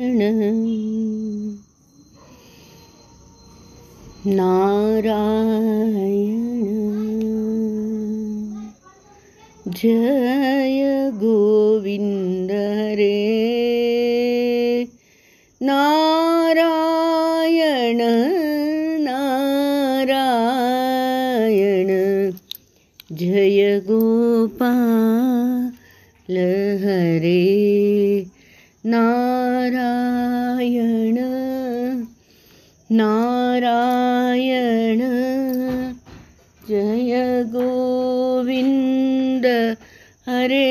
नारायण जय गोविन्द रे नारायण नारायण जय गोपाल हरे नारायण नारायण जय गोविन्द हरे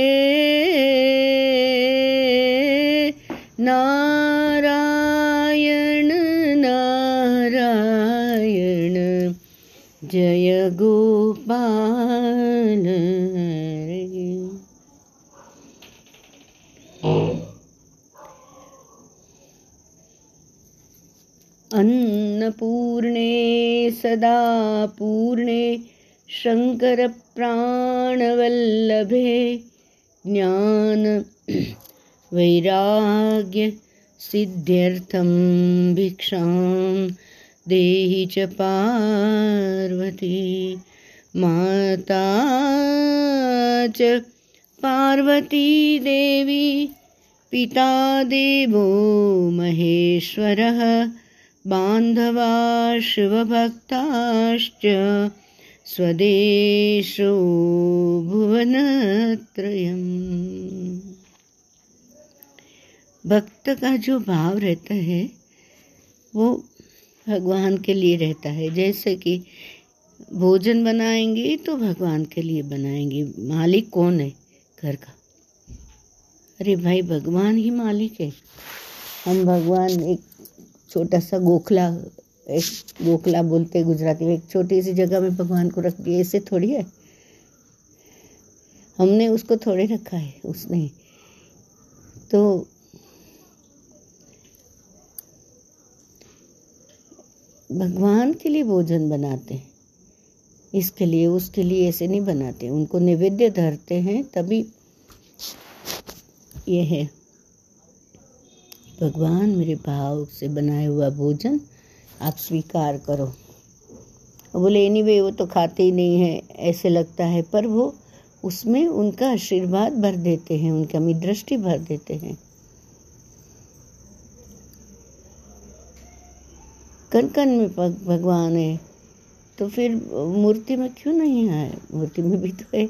नारायण नारायण जय गोपाल अन्नपूर्णे सदा पूर्णे शङ्करप्राणवल्लभे ज्ञान वैराग्य सिद्ध्यर्थं भिक्षां देहि च पार्वती। माता च पार्वती देवी, पिता देवो महेश्वरः। बान्धवा शिवभक्ताश्च स्वदेशो भुवनत्रयम्। भक्त का जो भाव रहता है, वो भगवान के लिए रहता है। जैसे कि भोजन बनाएँगे तो भगवान के लिए बनाएँगे। मालिक कौन है घर का? अरे भाई, भगवान ही मालिक है। हम भगवान एक छोटा सा गोखला, एक गोखला बोलते गुजराती में, एक छोटी सी जगह में भगवान को रख दिया ऐसे थोड़ी है। हमने उसको थोड़े रखा है, उसने। तो भगवान के लिए भोजन बनाते हैं। इसके लिए, उसके लिए ऐसे नहीं बनाते, उनको नैवेद्य धरते हैं, तभी ये है। भगवान मेरे भाव से बनाया हुआ भोजन आप स्वीकार करो। बोले एनी वे वो तो खाते ही नहीं है, ऐसे लगता है, पर वो उसमें उनका आशीर्वाद भर देते हैं, उनका दृष्टि भर देते हैं। कन कन में भगवान है तो फिर मूर्ति में क्यों नहीं है मूर्ति में भी तो है।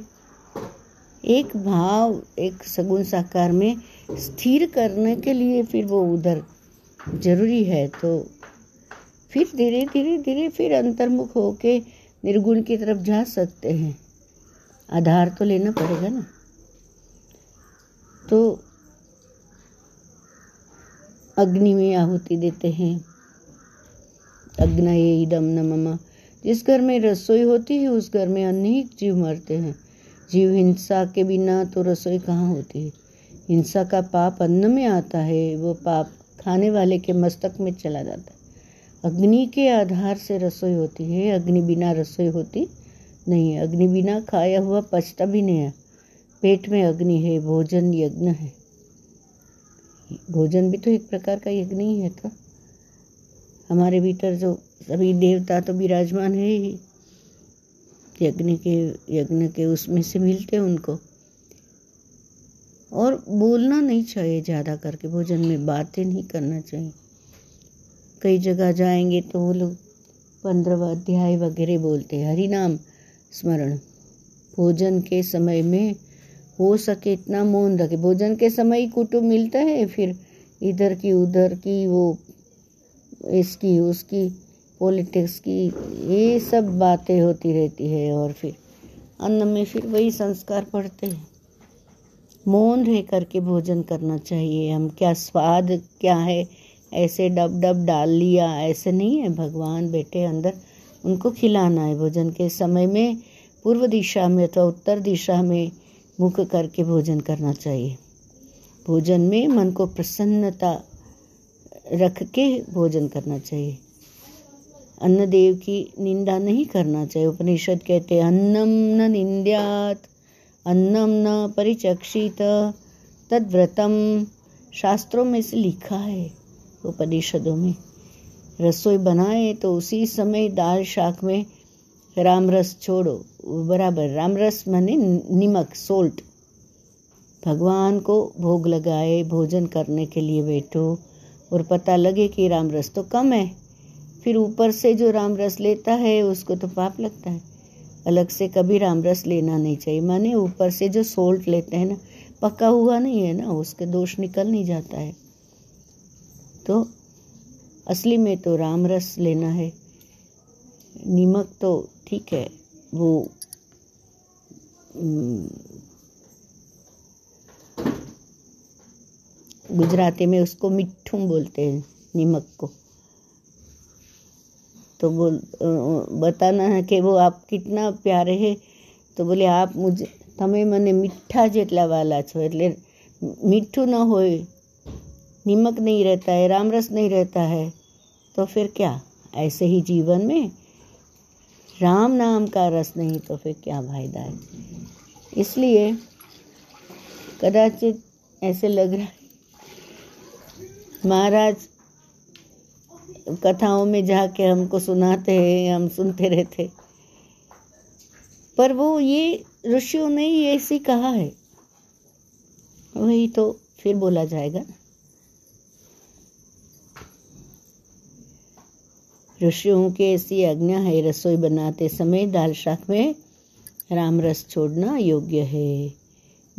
एक भाव, एक सगुन साकार में स्थिर करने के लिए फिर वो उधर ज़रूरी है तो फिर धीरे धीरे धीरे फिर अंतर्मुख होके निर्गुण की तरफ़ जा सकते हैं। आधार तो लेना पड़ेगा ना। तो अग्नि में आहुति देते हैं। अग्नये इदम न ममा जिस घर में रसोई होती है, उस घर में अनेक जीव मरते हैं। जीव हिंसा के बिना तो रसोई कहाँ होती है? हिंसा का पाप अन्न में आता है, वो पाप खाने वाले के मस्तक में चला जाता है। अग्नि के आधार से रसोई होती है, अग्नि बिना रसोई होती नहीं है। अग्नि बिना खाया हुआ पचता भी नहीं है। पेट में अग्नि है, भोजन यज्ञ है। भोजन भी तो एक प्रकार का यज्ञ ही है तो। हमारे भीतर जो सभी देवता तो विराजमान है ही। यज्ञ के यज्ञ के उसमें से मिलते हैं उनको। और बोलना नहीं चाहिए ज़्यादा करके, भोजन में बातें नहीं करना चाहिए। कई जगह जाएँगे तो वो लोग पंद्रह अध्याय वगैरह बोलते हैं हरि नाम स्मरण। भोजन के समय में हो सके इतना मौन रखे। भोजन के समय ही कुटुंब मिलता है, फिर इधर की उधर की, वो इसकी उसकी, पॉलिटिक्स की, ये सब बातें होती रहती है और फिर अन्न में फिर वही संस्कार पड़ते हैं। मौन रह करके भोजन करना चाहिए। हम क्या स्वाद क्या है? ऐसे डब डब डाल लिया, ऐसे नहीं है। भगवान बेटे अंदर, उनको खिलाना है भोजन के समय में। पूर्व दिशा में अथवा उत्तर दिशा में मुख करके भोजन करना चाहिए। भोजन में मन को प्रसन्नता रख के भोजन करना चाहिए। अन्न देव की निंदा नहीं करना चाहिए। उपनिषद कहते अन्नम न निंद्यात अन्नम न परिचक्षित। तद्व्रतम शास्त्रों में से लिखा है उपनिषदों में। रसोई बनाए तो उसी समय दाल शाक में राम रस छोड़ो। बराबर राम रस माने नमक, सोल्ट। भगवान को भोग लगाए, भोजन करने के लिए बैठो और पता लगे कि राम रस तो कम है। फिर ऊपर से जो राम रस लेता है, उसको तो पाप लगता है। अलग से कभी राम रस लेना नहीं चाहिए। माने ऊपर से जो सोल्ट लेते हैं ना, पका हुआ नहीं है ना, उसके दोष निकल नहीं जाता है। तो असली में तो राम रस लेना है। नीमक तो ठीक है, वो गुजराती में उसको मिठू बोलते हैं, नीमक को। तो बोल बताना है कि वो आप कितना प्यारे है। तो बोले, आप मुझे તમે મને मीठा જેટલા वाला छो એટલે મીઠું ન હોય નિમક નહીં રહેતા હે રામરસ નહીં રહેતા है। તો तो फिर क्या, ऐसे ही जीवन में? राम नाम का रस नहीं तो फिर क्या फ़ायदा है? इसलिए कदाचित ऐसे लग रहा है, महाराज कथाओं में जाके हमको सुनाते हैं, हम सुनते रहते पर वो ये ऋषियों ने ये ऐसे कहा है। वही तो फिर बोला जाएगा। ऋषियों के ऐसी आज्ञा है, रसोई बनाते समय दाल शाक में राम रस छोड़ना योग्य है।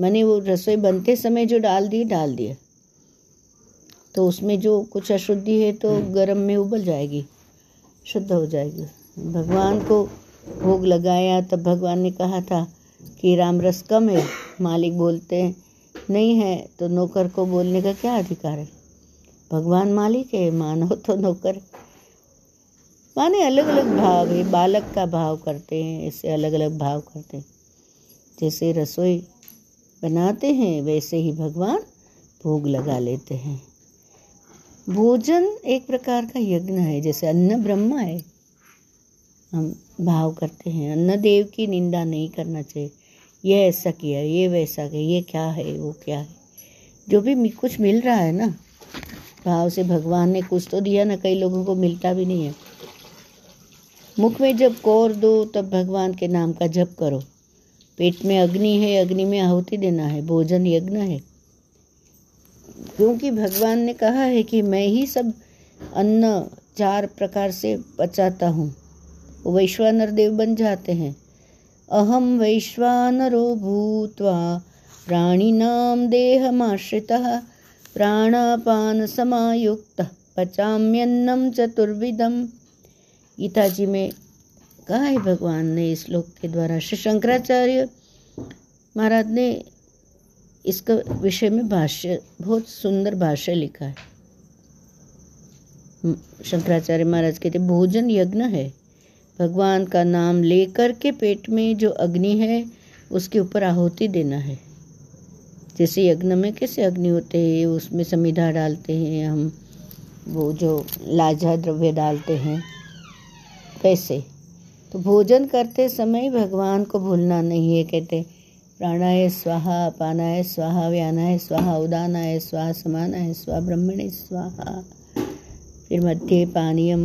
मैंने वो रसोई बनते समय जो डाल दी, डाल दिया। तो उसमें जो कुछ अशुद्धि है तो हम्म। गर्म में उबल जाएगी शुद्ध हो जाएगी। भगवान को भोग लगाया तब भगवान ने कहा था कि राम रस कम है। मालिक बोलते हैं नहीं है। तो नौकर को बोलने का क्या अधिकार है? भगवान मालिक है मानो तो नौकर। माने अलग अलग भाव है बालक का भाव करते हैं ऐसे अलग अलग भाव करते हैं। जैसे रसोई बनाते हैं वैसे ही भगवान भोग लगा लेते हैं। भोजन एक प्रकार का यज्ञ है, जैसे अन्न ब्रह्म है। हम भाव करते हैं, अन्न देव की निंदा नहीं करना चाहिए। ये ऐसा किया, ये वैसा किया, ये क्या है, वो क्या है? जो भी कुछ मिल रहा है ना, भाव से भगवान ने कुछ तो दिया ना, कई लोगों को मिलता भी नहीं है। मुख में जब कौर दो, तब भगवान के नाम का जप करो। पेट में अग्नि है, अग्नि में आहुति देना है, भोजन यज्ञ है। क्योंकि भगवान ने कहा है कि मैं ही सब अन्न चार प्रकार से पचाता हूँ। वैश्वानर देव बन जाते हैं। अहम वैश्वानरो भूत्वा प्राणिनाम देहमाश्रितः प्राणापान समायुक्त पचाम्यन्नम चतुर्विधम। गीता जी में कहा है भगवान ने इस श्लोक के द्वारा। श्री शंकराचार्य महाराज ने इसका विषय में भाष्य, बहुत सुंदर भाष्य लिखा है। शंकराचार्य महाराज कहते भोजन यज्ञ है। भगवान का नाम लेकर के पेट में जो अग्नि है, उसके ऊपर आहुति देना है। जैसे यज्ञ में कैसे अग्नि होते हैं, उसमें समिधा डालते हैं, हम वो जो लाजा द्रव्य डालते हैं वैसे तो भोजन करते समय भगवान को भूलना नहीं है, कहते प्राणाय स्वाहा अपानाय स्वाहा, व्यानाय स्वाहा, उदानाय स्वाहा, समानाय स्वाहा, ब्रह्मणे स्वाहा। फिर मध्य पानीयम,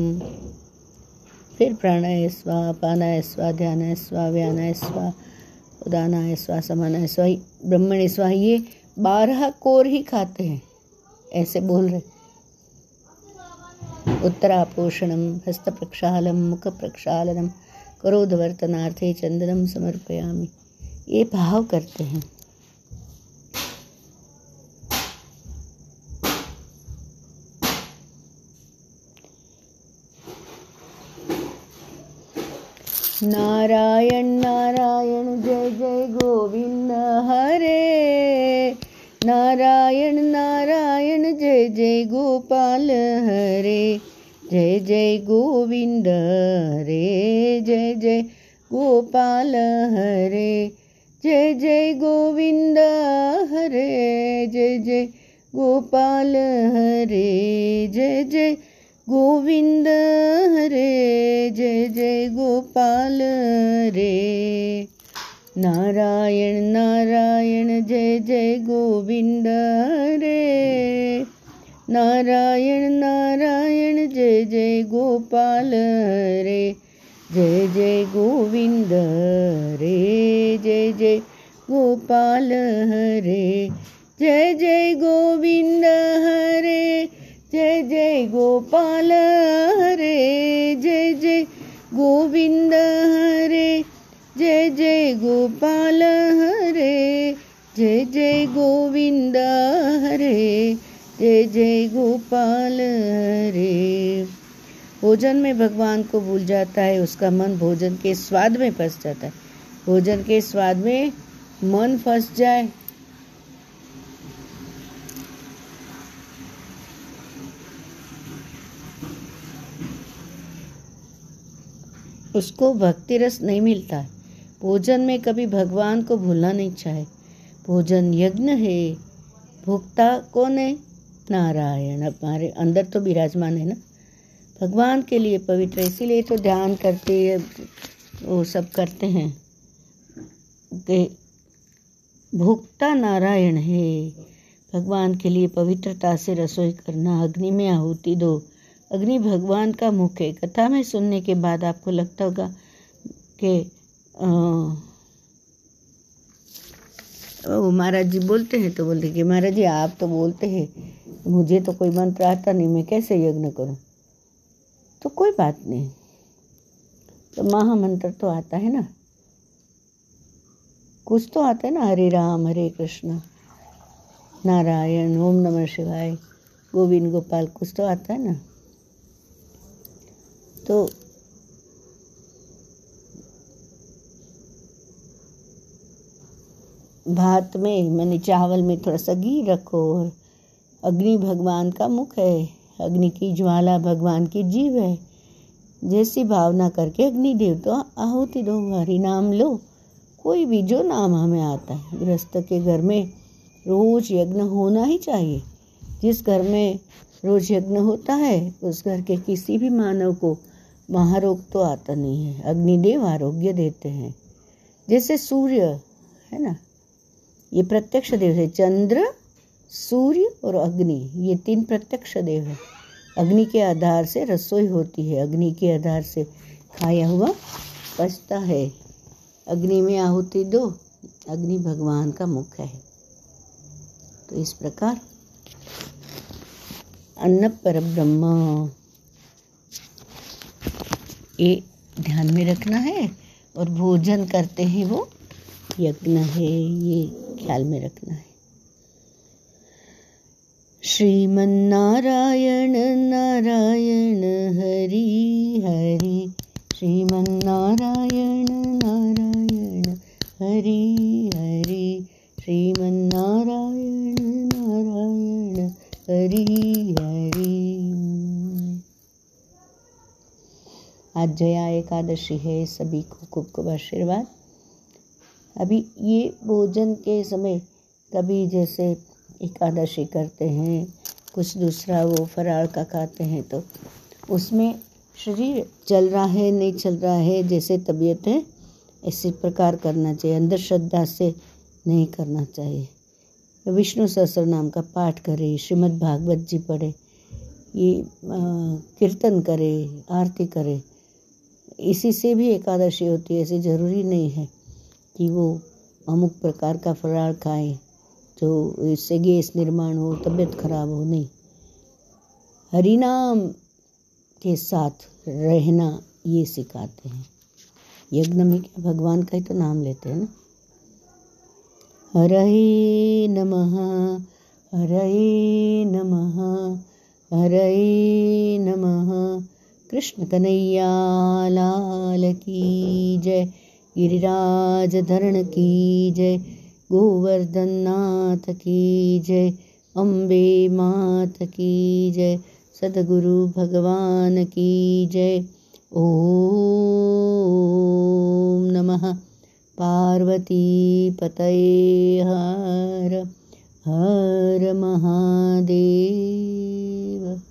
फिर प्राणाय स्वाहा अपानाय स्वाहा, ध्यानाय स्वाहा, व्यानाय स्वाहा, उदानाय स्वाहा, समानाय स्वाहा ब्रह्मणे स्वाहा, ये बारह कोर ही खाते हैं, ऐसे बोल रहे। उत्तरापोषणम हस्त प्रक्षालम मुख प्रक्षालनम क्रोधवर्तनार्थे चंदनम समर्पयामी। ये भाव करते हैं। नारायण नारायण, जय जय गोविंद हरे। नारायण नारायण, जय जय गोपाल हरे। जय जय गोविंद हरे। जय जय गोपाल हरे। जय जय गोविंद हरे, जय जय गोपाल हरे, जय जय गोविंद हरे, जय जय गोपाल हरे। नारायण नारायण, जय जय गोविंद हरे। नारायण नारायण, जय जय गोपाल रे जय जय गोविंद रे जय गोपाल हरे। जय जय गोविंद हरे। जय जय गोपाल हरे। जय जय गोविंद हरे। जय जय गोपाल हरे। जय जय गोविंद हरे। जय जय गोपाल हरे। भोजन में भगवान को भूल जाता है, उसका मन भोजन के स्वाद में फंस जाता है। भोजन के स्वाद में मन फंस जाए। उसको भक्ति रस नहीं मिलता। भोजन में कभी भगवान को भूलना नहीं चाहे। भोजन यज्ञ है। भोक्ता कौन है? नारायण। हमारे अंदर तो विराजमान है ना। भगवान के लिए पवित्र इसीलिए तो ध्यान करते वो सब करते हैं। भोक्ता नारायण है। भगवान के लिए पवित्रता से रसोई करना अग्नि में आहुति दो। अग्नि भगवान का मुख है। कथा में सुनने के बाद आपको लगता होगा कि वो महाराज जी बोलते हैं तो बोलते कि महाराज जी, आप तो बोलते हैं, मुझे तो कोई मंत्र आता नहीं, मैं कैसे यज्ञ करूँ? तो कोई बात नहीं। तो महामंत्र तो आता है ना। कुछ तो आता है ना, हरे राम, हरे कृष्ण, नारायण, ओम नमः शिवाय, गोविंद गोपाल, कुछ तो आता है ना। तो भात में, मैंने चावल में थोड़ा सा घी रखो और अग्नि भगवान का मुख है, अग्नि की ज्वाला भगवान की जीव है, जैसी भावना करके अग्निदेव तो आहुति दो, हरि नाम लो। कोई भी जो नाम हमें आता है, गृहस्थ के घर में रोज यज्ञ होना ही चाहिए। जिस घर में रोज यज्ञ होता है, उस घर के किसी भी मानव को महारोग तो आता नहीं है, अग्निदेव आरोग्य देते हैं। जैसे सूर्य, है ना? ये प्रत्यक्ष देव है, चंद्र, सूर्य और अग्नि, ये तीन प्रत्यक्ष देव है। अग्नि के आधार से रसोई होती है, अग्नि के आधार से खाया हुआ पचता है। अग्नि में आहुति दो। अग्नि भगवान का मुख है। तो इस प्रकार अन्न पर ब्रह्म ये ध्यान में रखना है और भोजन करते हैं वो यज्ञ है, ये ख्याल में रखना है। श्रीमन्नारायण, नारायण, हरि हरि। श्रीमन्नारायण नारायण हरि हरि श्रीमन्नारायण नारायण हरि हरि आज जया एकादशी है, सभी को खूब खूब आशीर्वाद। अभी ये भोजन के समय कभी जैसे एकादशी करते हैं, कुछ दूसरा वो फरार का खाते हैं तो उसमें शरीर चल रहा है, नहीं चल रहा है, जैसे तबीयत है इसी प्रकार करना चाहिए, अंदर श्रद्धा से नहीं करना चाहिए। विष्णु सहस्र नाम का पाठ करे श्रीमद् भागवत जी पढ़े, ये कीर्तन करे, आरती करे इसी से भी एकादशी होती है, ऐसे ज़रूरी नहीं है कि वो अमुक प्रकार का फरार खाए जो इससे गैस निर्माण हो, तबीयत खराब हो, नहीं। हरिनाम के साथ रहना ये सिखाते हैं। यज्ञ में क्या भगवान का ही तो नाम लेते हैं ना। हरे नमः हरे नमः हरे नमः। कृष्ण कन्हैया लाल की जय। गिरिराज धरण की जय। गोवर्धन नाथ की जय। अम्बे मात की जय। सदगुरु भगवान की जय। ओम नमः। पार्वती पतये हर हर महादेव।